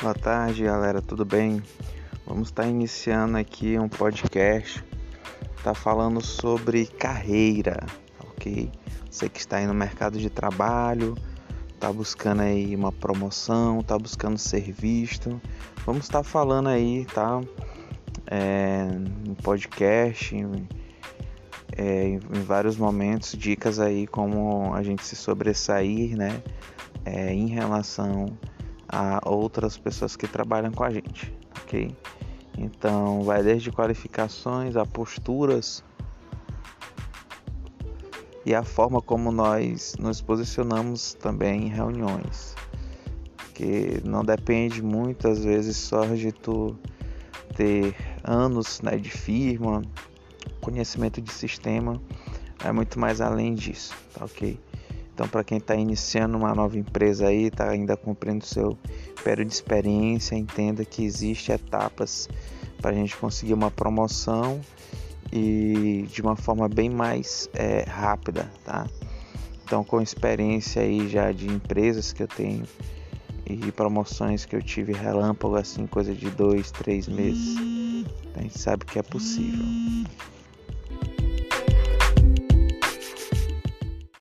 Boa tarde, galera, tudo bem? Vamos estar iniciando aqui um podcast. Tá falando sobre carreira, ok? Você que está aí no mercado de trabalho, tá buscando aí uma promoção, tá buscando ser visto. Vamos estar falando aí, tá? É, podcast, é, em vários momentos, dicas aí como a gente se sobressair, né? É, em relação a outras pessoas que trabalham com a gente, ok? Então, vai desde qualificações a posturas e a forma como nós nos posicionamos também em reuniões, que não depende muitas vezes só de tu ter anos né, de firma, conhecimento de sistema, é muito mais além disso, tá ok? Então, para quem está iniciando uma nova empresa aí, está ainda cumprindo seu período de experiência, entenda que existem etapas para a gente conseguir uma promoção e de uma forma bem mais é, rápida, tá? Então, com experiência aí já de empresas que eu tenho e promoções que eu tive relâmpago assim, coisa de dois, três meses, a gente sabe que é possível.